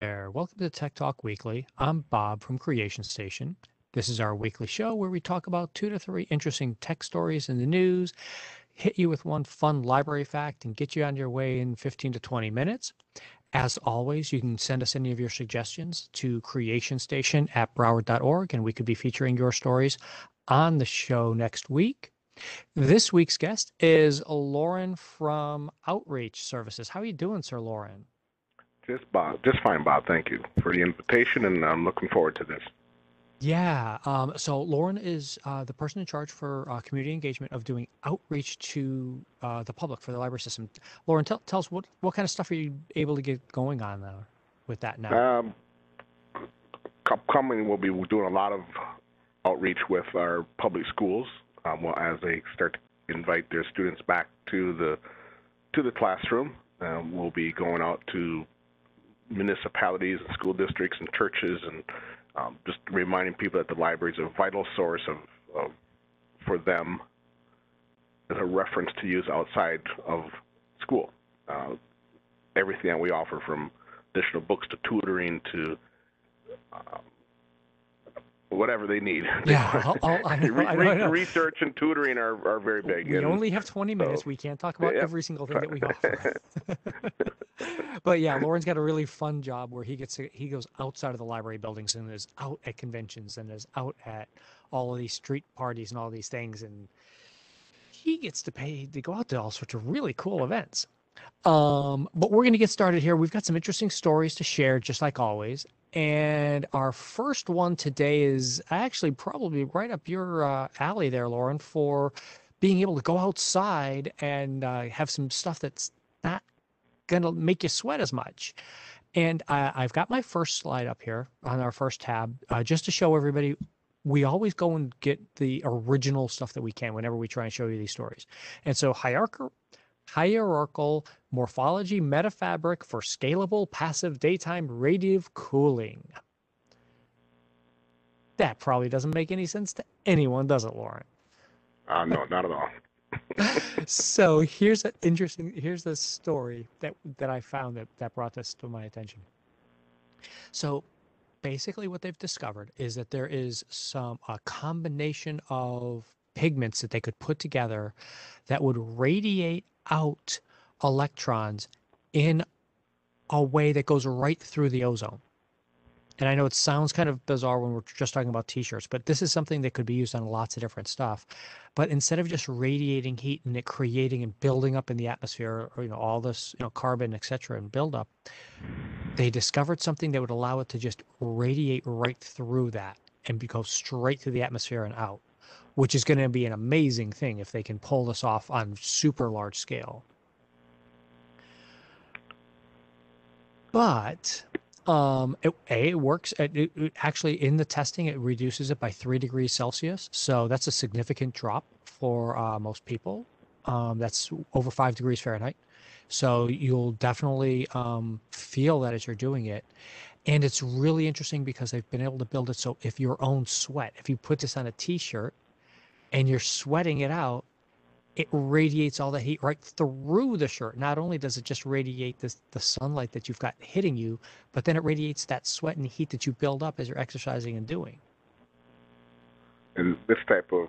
there. Welcome to Tech Talk Weekly. I'm Bob from Creation Station. This is our weekly show where we talk about two to three interesting tech stories in the news, hit you with one fun library fact, and get you on your way in 15 to 20 minutes. As always, you can send us any of your suggestions to creationstation at broward.org, and we could be featuring your stories on the show next week. This week's guest is Loren from Outreach Services. How are you doing, Sir Loren? Just Bob, just fine, Bob. Thank you for the invitation, and I'm looking forward to this. Yeah. Um, so Loren is uh, the person in charge for uh, community engagement of doing outreach to uh, the public for the library system. Loren, tell, tell us what, what kind of stuff are you able to get going on uh, with that now? Um, coming, we'll be doing a lot of outreach with our public schools um, well, as they start to invite their students back to the to the classroom. Um, we'll be going out to municipalities and school districts and churches and um, just reminding people that the library is a vital source of, of for them as a reference to use outside of school. Uh, everything that we offer from additional books to tutoring to uh, whatever they need. Yeah, I'll, I'll, I know, I know, I know. research and tutoring are, are very big. We and only have 20 minutes. So, we can't talk about every single thing that we offer. but yeah, Loren's got a really fun job where he gets to, he goes outside of the library buildings and is out at conventions and is out at all of these street parties and all these things and he gets to pay to go out to all sorts of really cool events. Um, but we're going to get started here. We've got some interesting stories to share, just like always. And our first one today is actually probably right up your uh, alley there, Loren, for being able to go outside and uh, have some stuff that's not going to make you sweat as much. And I, I've got my first slide up here on our first tab uh, just to show everybody we always go and get the original stuff that we can whenever we try and show you these stories. And so hierarchical hierarchical morphology metafabric for scalable passive daytime radiative cooling. That probably doesn't make any sense to anyone, does it, Loren? Uh, no, not at all. so here's an interesting here's the story that that I found that that brought this to my attention. So basically what they've discovered is that there is some a combination of pigments that they could put together that would radiate out electrons in a way that goes right through the ozone. And I know it sounds kind of bizarre when we're just talking about t-shirts, but this is something that could be used on lots of different stuff. But instead of just radiating heat and it creating and building up in the atmosphere, or you know all this you know carbon, etc., and build up, they discovered something that would allow it to just radiate right through that and go straight through the atmosphere and out which is going to be an amazing thing if they can pull this off on super large scale. But um, it, a it works. It, it, actually, in the testing, it reduces it by three degrees Celsius. So that's a significant drop for uh, most people. Um, that's over five degrees Fahrenheit. So you'll definitely um, feel that as you're doing it. And it's really interesting because they've been able to build it so if your own sweat, if you put this on a t-shirt and you're sweating it out, it radiates all the heat right through the shirt. Not only does it just radiate this, the sunlight that you've got hitting you, but then it radiates that sweat and heat that you build up as you're exercising and doing. And this type of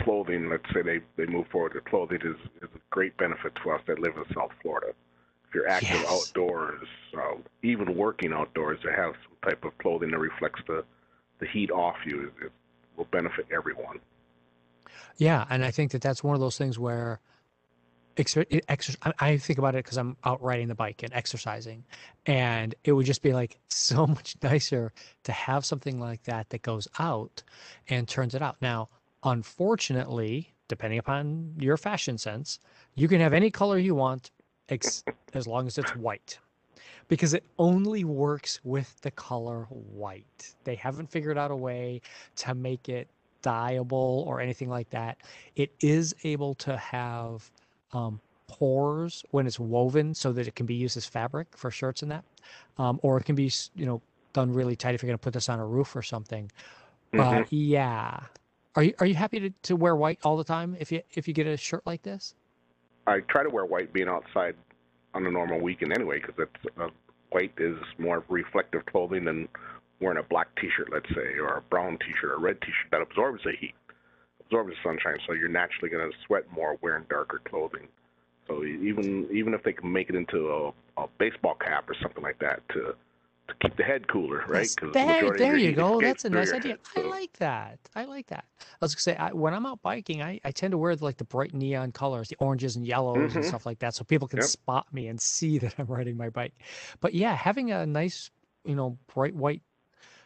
clothing, let's say they, they move forward with clothing, is, is a great benefit to us that live in South Florida. If you're active yes. outdoors, uh, even working outdoors, to have some type of clothing that reflects the, the heat off you, it, it will benefit everyone. Yeah, and I think that that's one of those things where. I think about it because I'm out riding the bike and exercising, and it would just be like so much nicer to have something like that that goes out and turns it out. Now, unfortunately, depending upon your fashion sense, you can have any color you want, ex- as long as it's white because it only works with the color white. They haven't figured out a way to make it dyeable or anything like that. It is able to have um, pores when it's woven so that it can be used as fabric for shirts and that. Um, or it can be, you know, done really tight if you're going to put this on a roof or something. But mm-hmm. yeah. Are you are you happy to, to wear white all the time if you if you get a shirt like this? I try to wear white being outside on a normal weekend anyway because a uh, white is more reflective clothing than wearing a black T-shirt, let's say, or a brown T-shirt or a red T-shirt that absorbs the heat, absorbs the sunshine. So you're naturally going to sweat more wearing darker clothing. So even even if they can make it into a, a baseball cap or something like that to keep the head cooler, right? There, there you go. That's a nice idea. Head, so. I like that. I like that. I was gonna say I, when I'm out biking, I, I tend to wear like the bright neon colors, the oranges and yellows mm-hmm. and stuff like that, so people can yep. spot me and see that I'm riding my bike. But yeah, having a nice, you know, bright white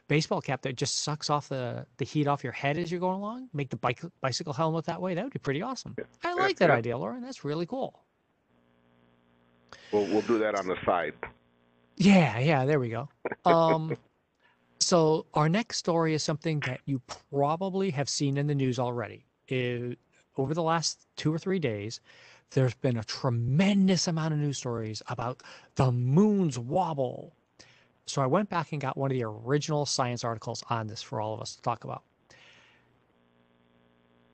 baseball cap that just sucks off the, the heat off your head as you're going along, make the bike bicycle helmet that way. That would be pretty awesome. Yeah. I like yeah, that yeah. idea, Loren. That's really cool. We'll we'll do that on the side. Yeah, yeah, there we go. Um, so our next story is something that you probably have seen in the news already. It, over the last two or three days, there's been a tremendous amount of news stories about the moon's wobble. So I went back and got one of the original science articles on this for all of us to talk about.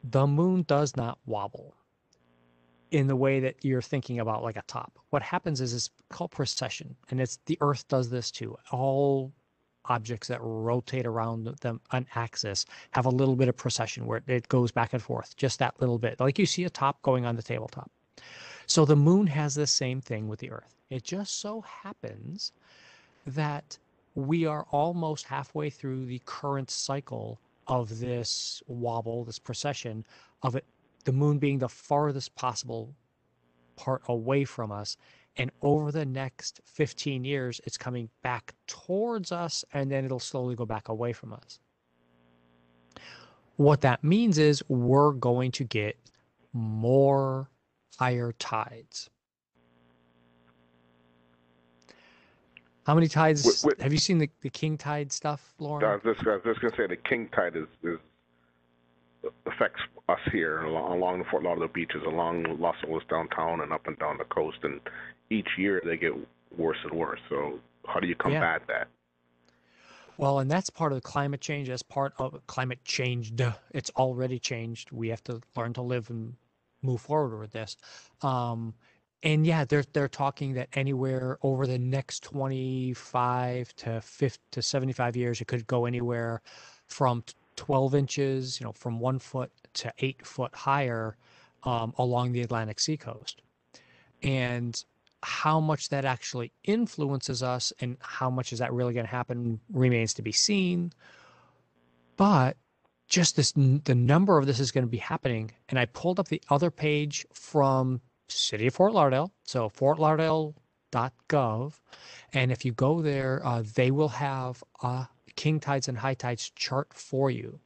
The moon does not wobble in the way that you're thinking about like a top. What happens is it's called precession, and it's the Earth does this too. All objects that rotate around them an axis have a little bit of precession where it goes back and forth, just that little bit, like you see a top going on the tabletop. So the moon has the same thing with the Earth. It just so happens that we are almost halfway through the current cycle of this wobble, this precession of it the moon being the farthest possible part away from us. And over the next 15 years, it's coming back towards us and then it'll slowly go back away from us. What that means is we're going to get more higher tides. How many tides wait, wait. have you seen the, the king tide stuff, Loren? I was just, just going to say the king tide is, is affects us here along, the Fort Lauderdale beaches, along Las Olas downtown, and up and down the coast. And each year they get worse and worse. So how do you combat yeah. that? Well, and that's part of the climate change. As part of climate change. It's already changed. We have to learn to live and move forward with this. Um, and yeah, they're they're talking that anywhere over the next 25 to 50 to 75 years, it could go anywhere from 12 inches, you know, from one foot to eight foot higher um, along the Atlantic seacoast. And how much that actually influences us and how much is that really going to happen remains to be seen. But just this, the number of this is going to be happening. And I pulled up the other page from City of Fort Lauderdale. So Fort Lauderdale.gov. And if you go there, uh, they will have a king tides and high tides chart for you.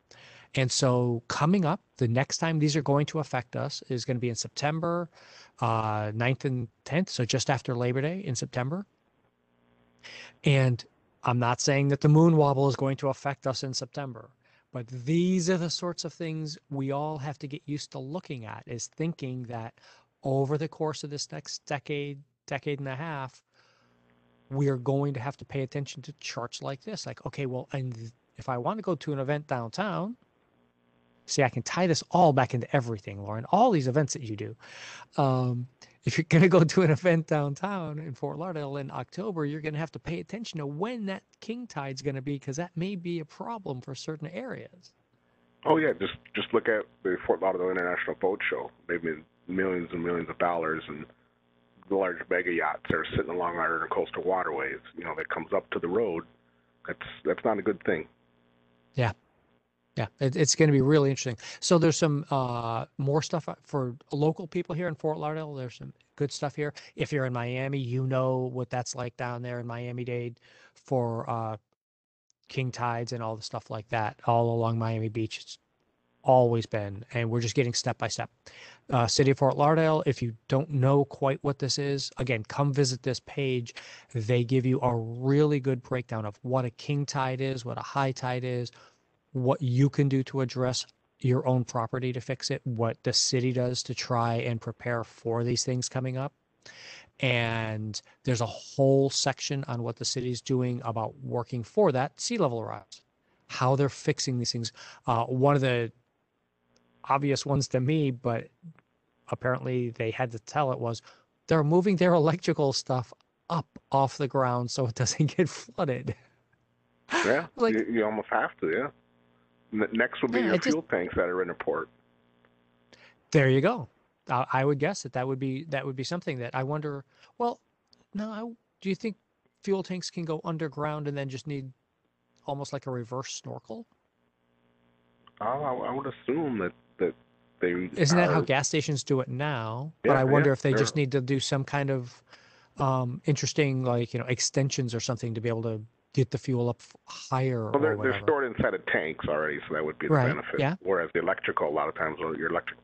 And so coming up, the next time these are going to affect us is going to be in September, uh, 9th and 10th. So just after Labor Day in September. And I'm not saying that the moon wobble is going to affect us in September, but these are the sorts of things we all have to get used to looking at is thinking that over the course of this next decade, decade and a half, we are going to have to pay attention to charts like this. Like, okay, well, and if I want to go to an event downtown, see, I can tie this all back into everything, Loren, all these events that you do. Um, if you're going to go to an event downtown in Fort Lauderdale in October, you're going to have to pay attention to when that king tide's going to be because that may be a problem for certain areas. Oh yeah, just just look at the Fort Lauderdale International Boat Show. They've been millions and millions of dollars, and the large mega yachts that are sitting along our coastal waterways. You know, that comes up to the road. That's that's not a good thing. Yeah, yeah, it, it's going to be really interesting. So there's some uh, more stuff uh, for local people here in Fort Lauderdale. There's some good stuff here. If you're in Miami, you know what that's like down there in Miami-Dade for uh, king tides and all the stuff like that all along Miami Beach. It's always been, and we're just getting step by step. Uh, City of Fort Lauderdale, if you don't know quite what this is, again, come visit this page. They give you a really good breakdown of what a king tide is, what a high tide is, what you can do to address your own property to fix it, what the city does to try and prepare for these things coming up. And there's a whole section on what the city's doing about working for that sea level rise, how they're fixing these things. Uh, one of the obvious ones to me, but apparently they had to tell it was they're moving their electrical stuff up off the ground so it doesn't get flooded. Yeah, Like- you, you almost have to. Yeah. Next will be Yeah, your it just- fuel tanks that are in a port. There you go. I, I would guess that that would be that would be something that I wonder. Well, no, I, do you think fuel tanks can go underground and then just need almost like a reverse snorkel? Oh, I, I would assume that Isn't that how gas stations do it now? But I wonder yeah, if they just need to do some kind of um, interesting, like you know, extensions or something to be able to get the fuel up higher Well, they're, they're stored inside of tanks already, so that would be the Right, benefit. yeah. Whereas the electrical, a lot of times, your electric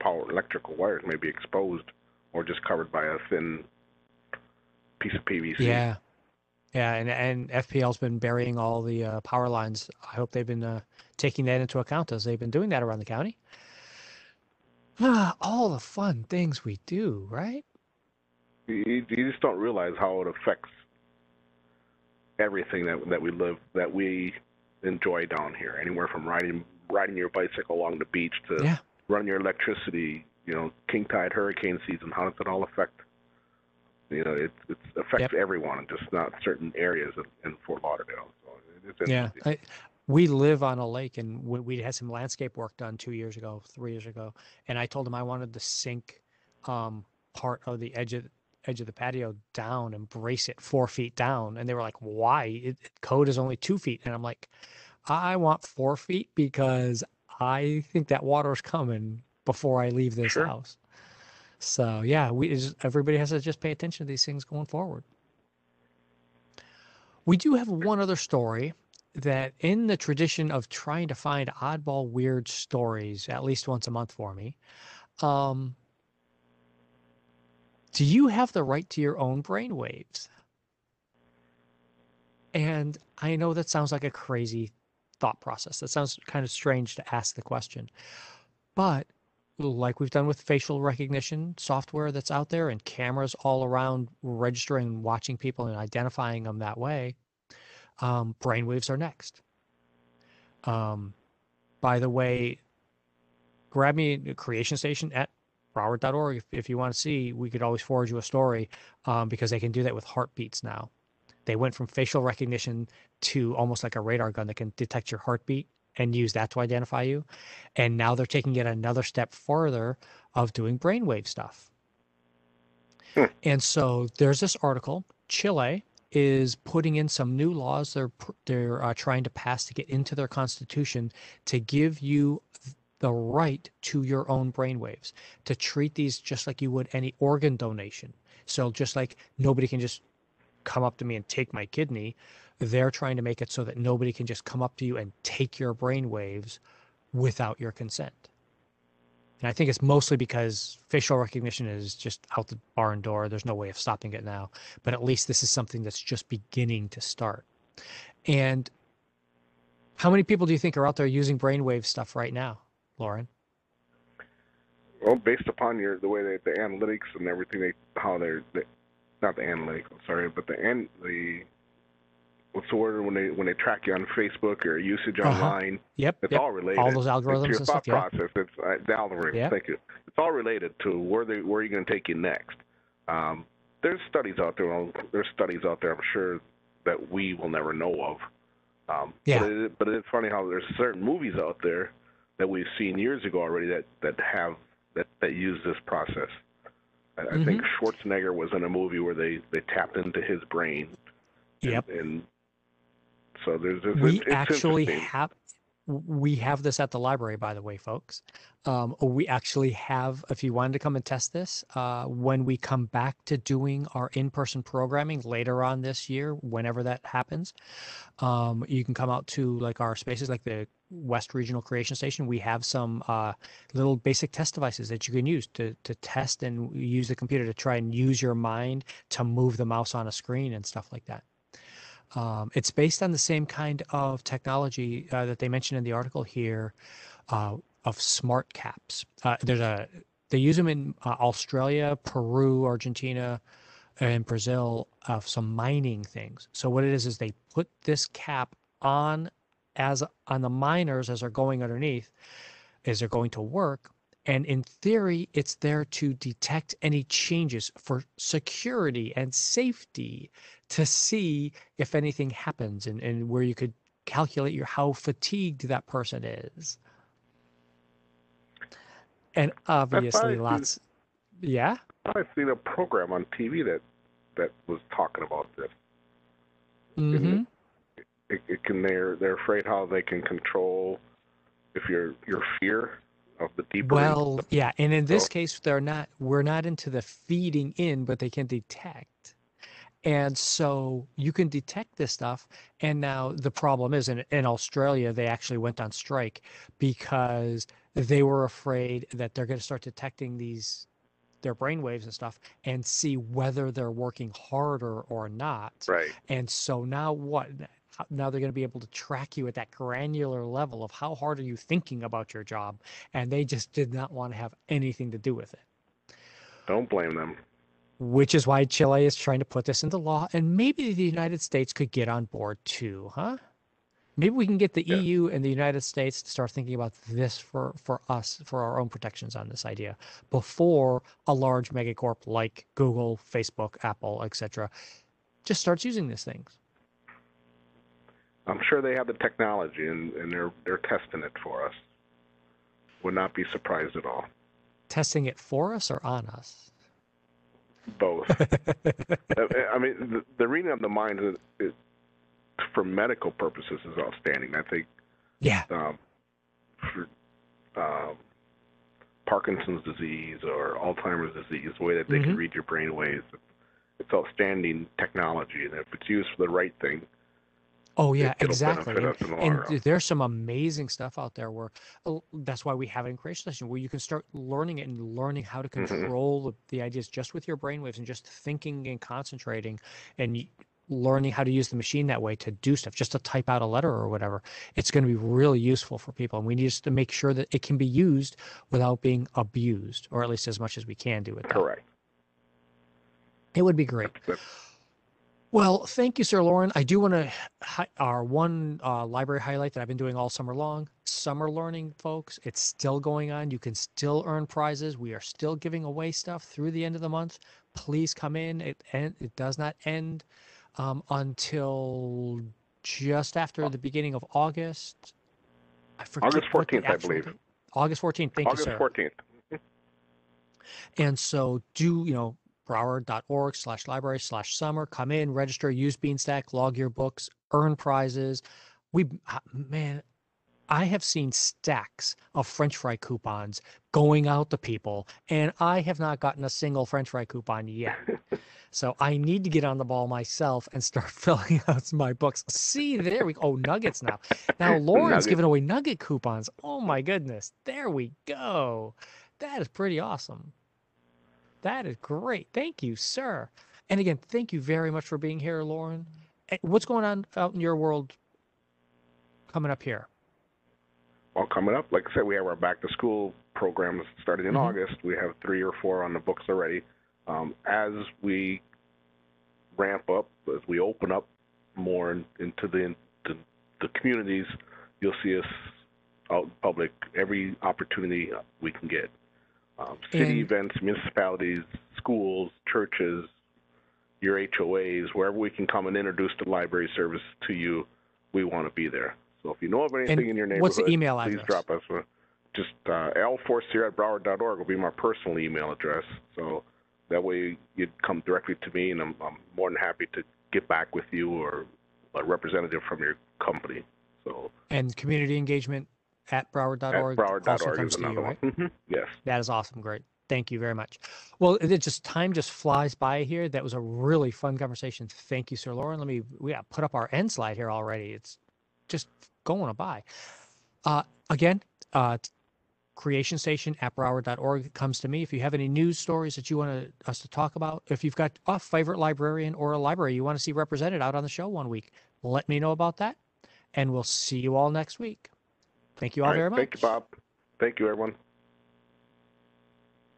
power, electrical wires may be exposed or just covered by a thin piece of PVC. Yeah, yeah, and and FPL's been burying all the uh, power lines. I hope they've been uh, taking that into account as they've been doing that around the county. Ah, all the fun things we do, right? You, you just don't realize how it affects everything that that we live that we enjoy down here. Anywhere from riding riding your bicycle along the beach to Yeah. running your electricity. You know, king tide, hurricane season. How does it all affect? You know, it it affects Yep. everyone, just not certain areas in, in Fort Lauderdale. So Yeah. I, we live on a lake, and we, we had some landscape work done two years ago, three years ago, and I told them I wanted to sink um, part of the edge of edge of the patio down and brace it four feet down, and they were like, "Why? It, it- code is only two feet," and I'm like, "I want four feet because I think that water is coming before I leave this Sure. house." So yeah, we just- everybody has to just pay attention to these things going forward. We do have one other story that, in the tradition of trying to find oddball, weird stories at least once a month for me, um, do you have the right to your own brainwaves? And I know that sounds like a crazy thought process. That sounds kind of strange to ask the question. But like we've done with facial recognition software that's out there and cameras all around registering watching people and identifying them that way, um, brainwaves are next. Um, by the way, grab me at Creation Station at Broward.org if, if you want to see. We could always forward you a story um, because they can do that with heartbeats now. They went from facial recognition to almost like a radar gun that can detect your heartbeat and use that to identify you. And now they're taking it another step further of doing brainwave stuff. Hmm. And so there's this article. Chile is putting in some new laws they're they're uh, trying to pass to get into their constitution to give you the right to your own brainwaves to treat these just like you would any organ donation. So just like nobody can just come up to me and take my kidney, they're trying to make it so that nobody can just come up to you and take your brainwaves without your consent. And I think it's mostly because facial recognition is just out the barn door. There's no way of stopping it now. But at least this is something that's just beginning to start. And how many people do you think are out there using brainwave stuff right now, Loren? Well, based upon your the way that the analytics and everything, they how they're they, not the analytics. I'm sorry, but the an the what's the word when they when they track you on Facebook or usage Uh-huh. online. Yep. It's yep. all related. All those It's algorithms your and thought stuff. Yeah. process. It's uh, the algorithm. Yeah. Thank you. It's all related to where they where you're going to take you next. Um, there's studies out there. well, There's studies out there. I'm sure that we will never know of. Um, Yeah. But, it, but it's funny how there's certain movies out there that we've seen years ago already that that have that that use this process. I, I think Mm-hmm. Schwarzenegger was in a movie where they they tapped into his brain. and- Yep. And, so there's, there's we it's actually have we have this at the library by the way folks. Um, we actually have if you wanted to come and test this uh, when we come back to doing our in-person programming later on this year whenever that happens um, you can come out to like our spaces like the west regional creation station. We have some uh, little basic test devices that you can use to, to test and use the computer to try and use your mind to move the mouse on a screen and stuff like that um, it's based on the same kind of technology uh, that they mentioned in the article here uh, of smart caps. Uh, there's a they use them in uh, Australia, Peru, Argentina, and Brazil of some mining things. So what it is is they put this cap on as on the miners as they're going underneath, as they're going to work, And in theory, it's there to detect any changes for security and safety to see if anything happens and, and where you could calculate your how fatigued that person is. And obviously lots yeah. I've seen a program on TV that that was talking about this. Mm-hmm. It, it can they're they're afraid how they can control if your your fear of the deeper. Well, yeah, and in this so, case, they're not. We're not into the feeding in, but they can detect. And so you can detect this stuff. And now the problem is in, in Australia, they actually went on strike because they were afraid that they're going to start detecting these their brain waves and stuff and see whether they're working harder or not. Right. And so now what? Now they're going to be able to track you at that granular level of how hard are you thinking about your job, and they just did not want to have anything to do with it. Don't blame them. Which is why Chile is trying to put this into law, and maybe the United States could get on board too, huh? Maybe we can get the yeah. EU and the United States to start thinking about this for, for us, for our own protections on this idea before a large megacorp like Google, Facebook, Apple, etc., just starts using these things. I'm sure they have the technology and, and they're they're testing it for us. Would not be surprised at all. Testing it for us or on us? Both. I mean, the, the reading of the mind is, is for medical purposes is outstanding. I think. Yeah. Um, for um, Parkinson's disease or Alzheimer's disease, the way that they mm-hmm. can read your brain waves, it's outstanding technology, and if it's used for the right thing. Oh yeah, it, exactly. And, and there's some amazing stuff out there where oh, that's why we have it in creation station where you can start learning it and learning how to mm-hmm. control mm-hmm. the, the ideas just with your brainwaves and just thinking and concentrating and learning how to use the machine that way to do stuff, just to type out a letter or whatever, it's going to be really useful for people. And we need to make sure that it can be used without being abused, or at least as much as we can do it. Correct. It would be great. Well, thank you, Sir Loren. I do want to our one uh, library highlight that I've been doing all summer long. Summer learning, folks. It's still going on. You can still earn prizes. We are still giving away stuff through the end of the month. Please come in. It it does not end um, until just after the beginning of August. I forget August 14th, I believe. Date. August 14th. Thank August you, sir. August 14th. and so do, you know, broward.org slash library slash summer. Come in, register, use Beanstack, log your books, earn prizes. We, ah, man, I have seen stacks of French fry coupons going out to people, and I have not gotten a single French fry coupon yet. so I need to get on the ball myself and start filling out my books. See, there we go. Oh, nuggets now. Now Loren's giving away nugget coupons. Oh my goodness. There we go. That is pretty awesome. That is great. Thank you, sir. And again, thank you very much for being here, Loren. Eh, what's going on out in your world coming up here? Well, coming up. Like I said, we have our back to school programs starting in mm-hmm. August. We have three or four on the books already. Um, as we ramp up, as we open up more in, into the, the the communities, you'll see us out in public every opportunity we can get. Um, city events, municipalities, schools, churches, your HOAs, wherever we can come and introduce the library service to you, we want to be there. So if you know of anything and in your neighborhood, what's the email please address? drop us. A, just uh, l4c at broward.org will be my personal email address. So that way you'd come directly to me, and I'm, I'm more than happy to get back with you or a representative from your company. So and community engagement at broward.org, at broward.org also comes to you, right? Mm-hmm. Yes. That is awesome. Great. Thank you very much. Well, it just time just flies by here. That was a really fun conversation. Thank you, Sir Loren. Let me we got put up our end slide here already. It's just going to buy. Uh, again, uh, creation station at broward.org comes to me. If you have any news stories that you want to, us to talk about, if you've got a favorite librarian or a library you want to see represented out on the show one week, let me know about that. And we'll see you all next week. Thank you all, all right, very much. Thank you, Bob. Thank you, everyone.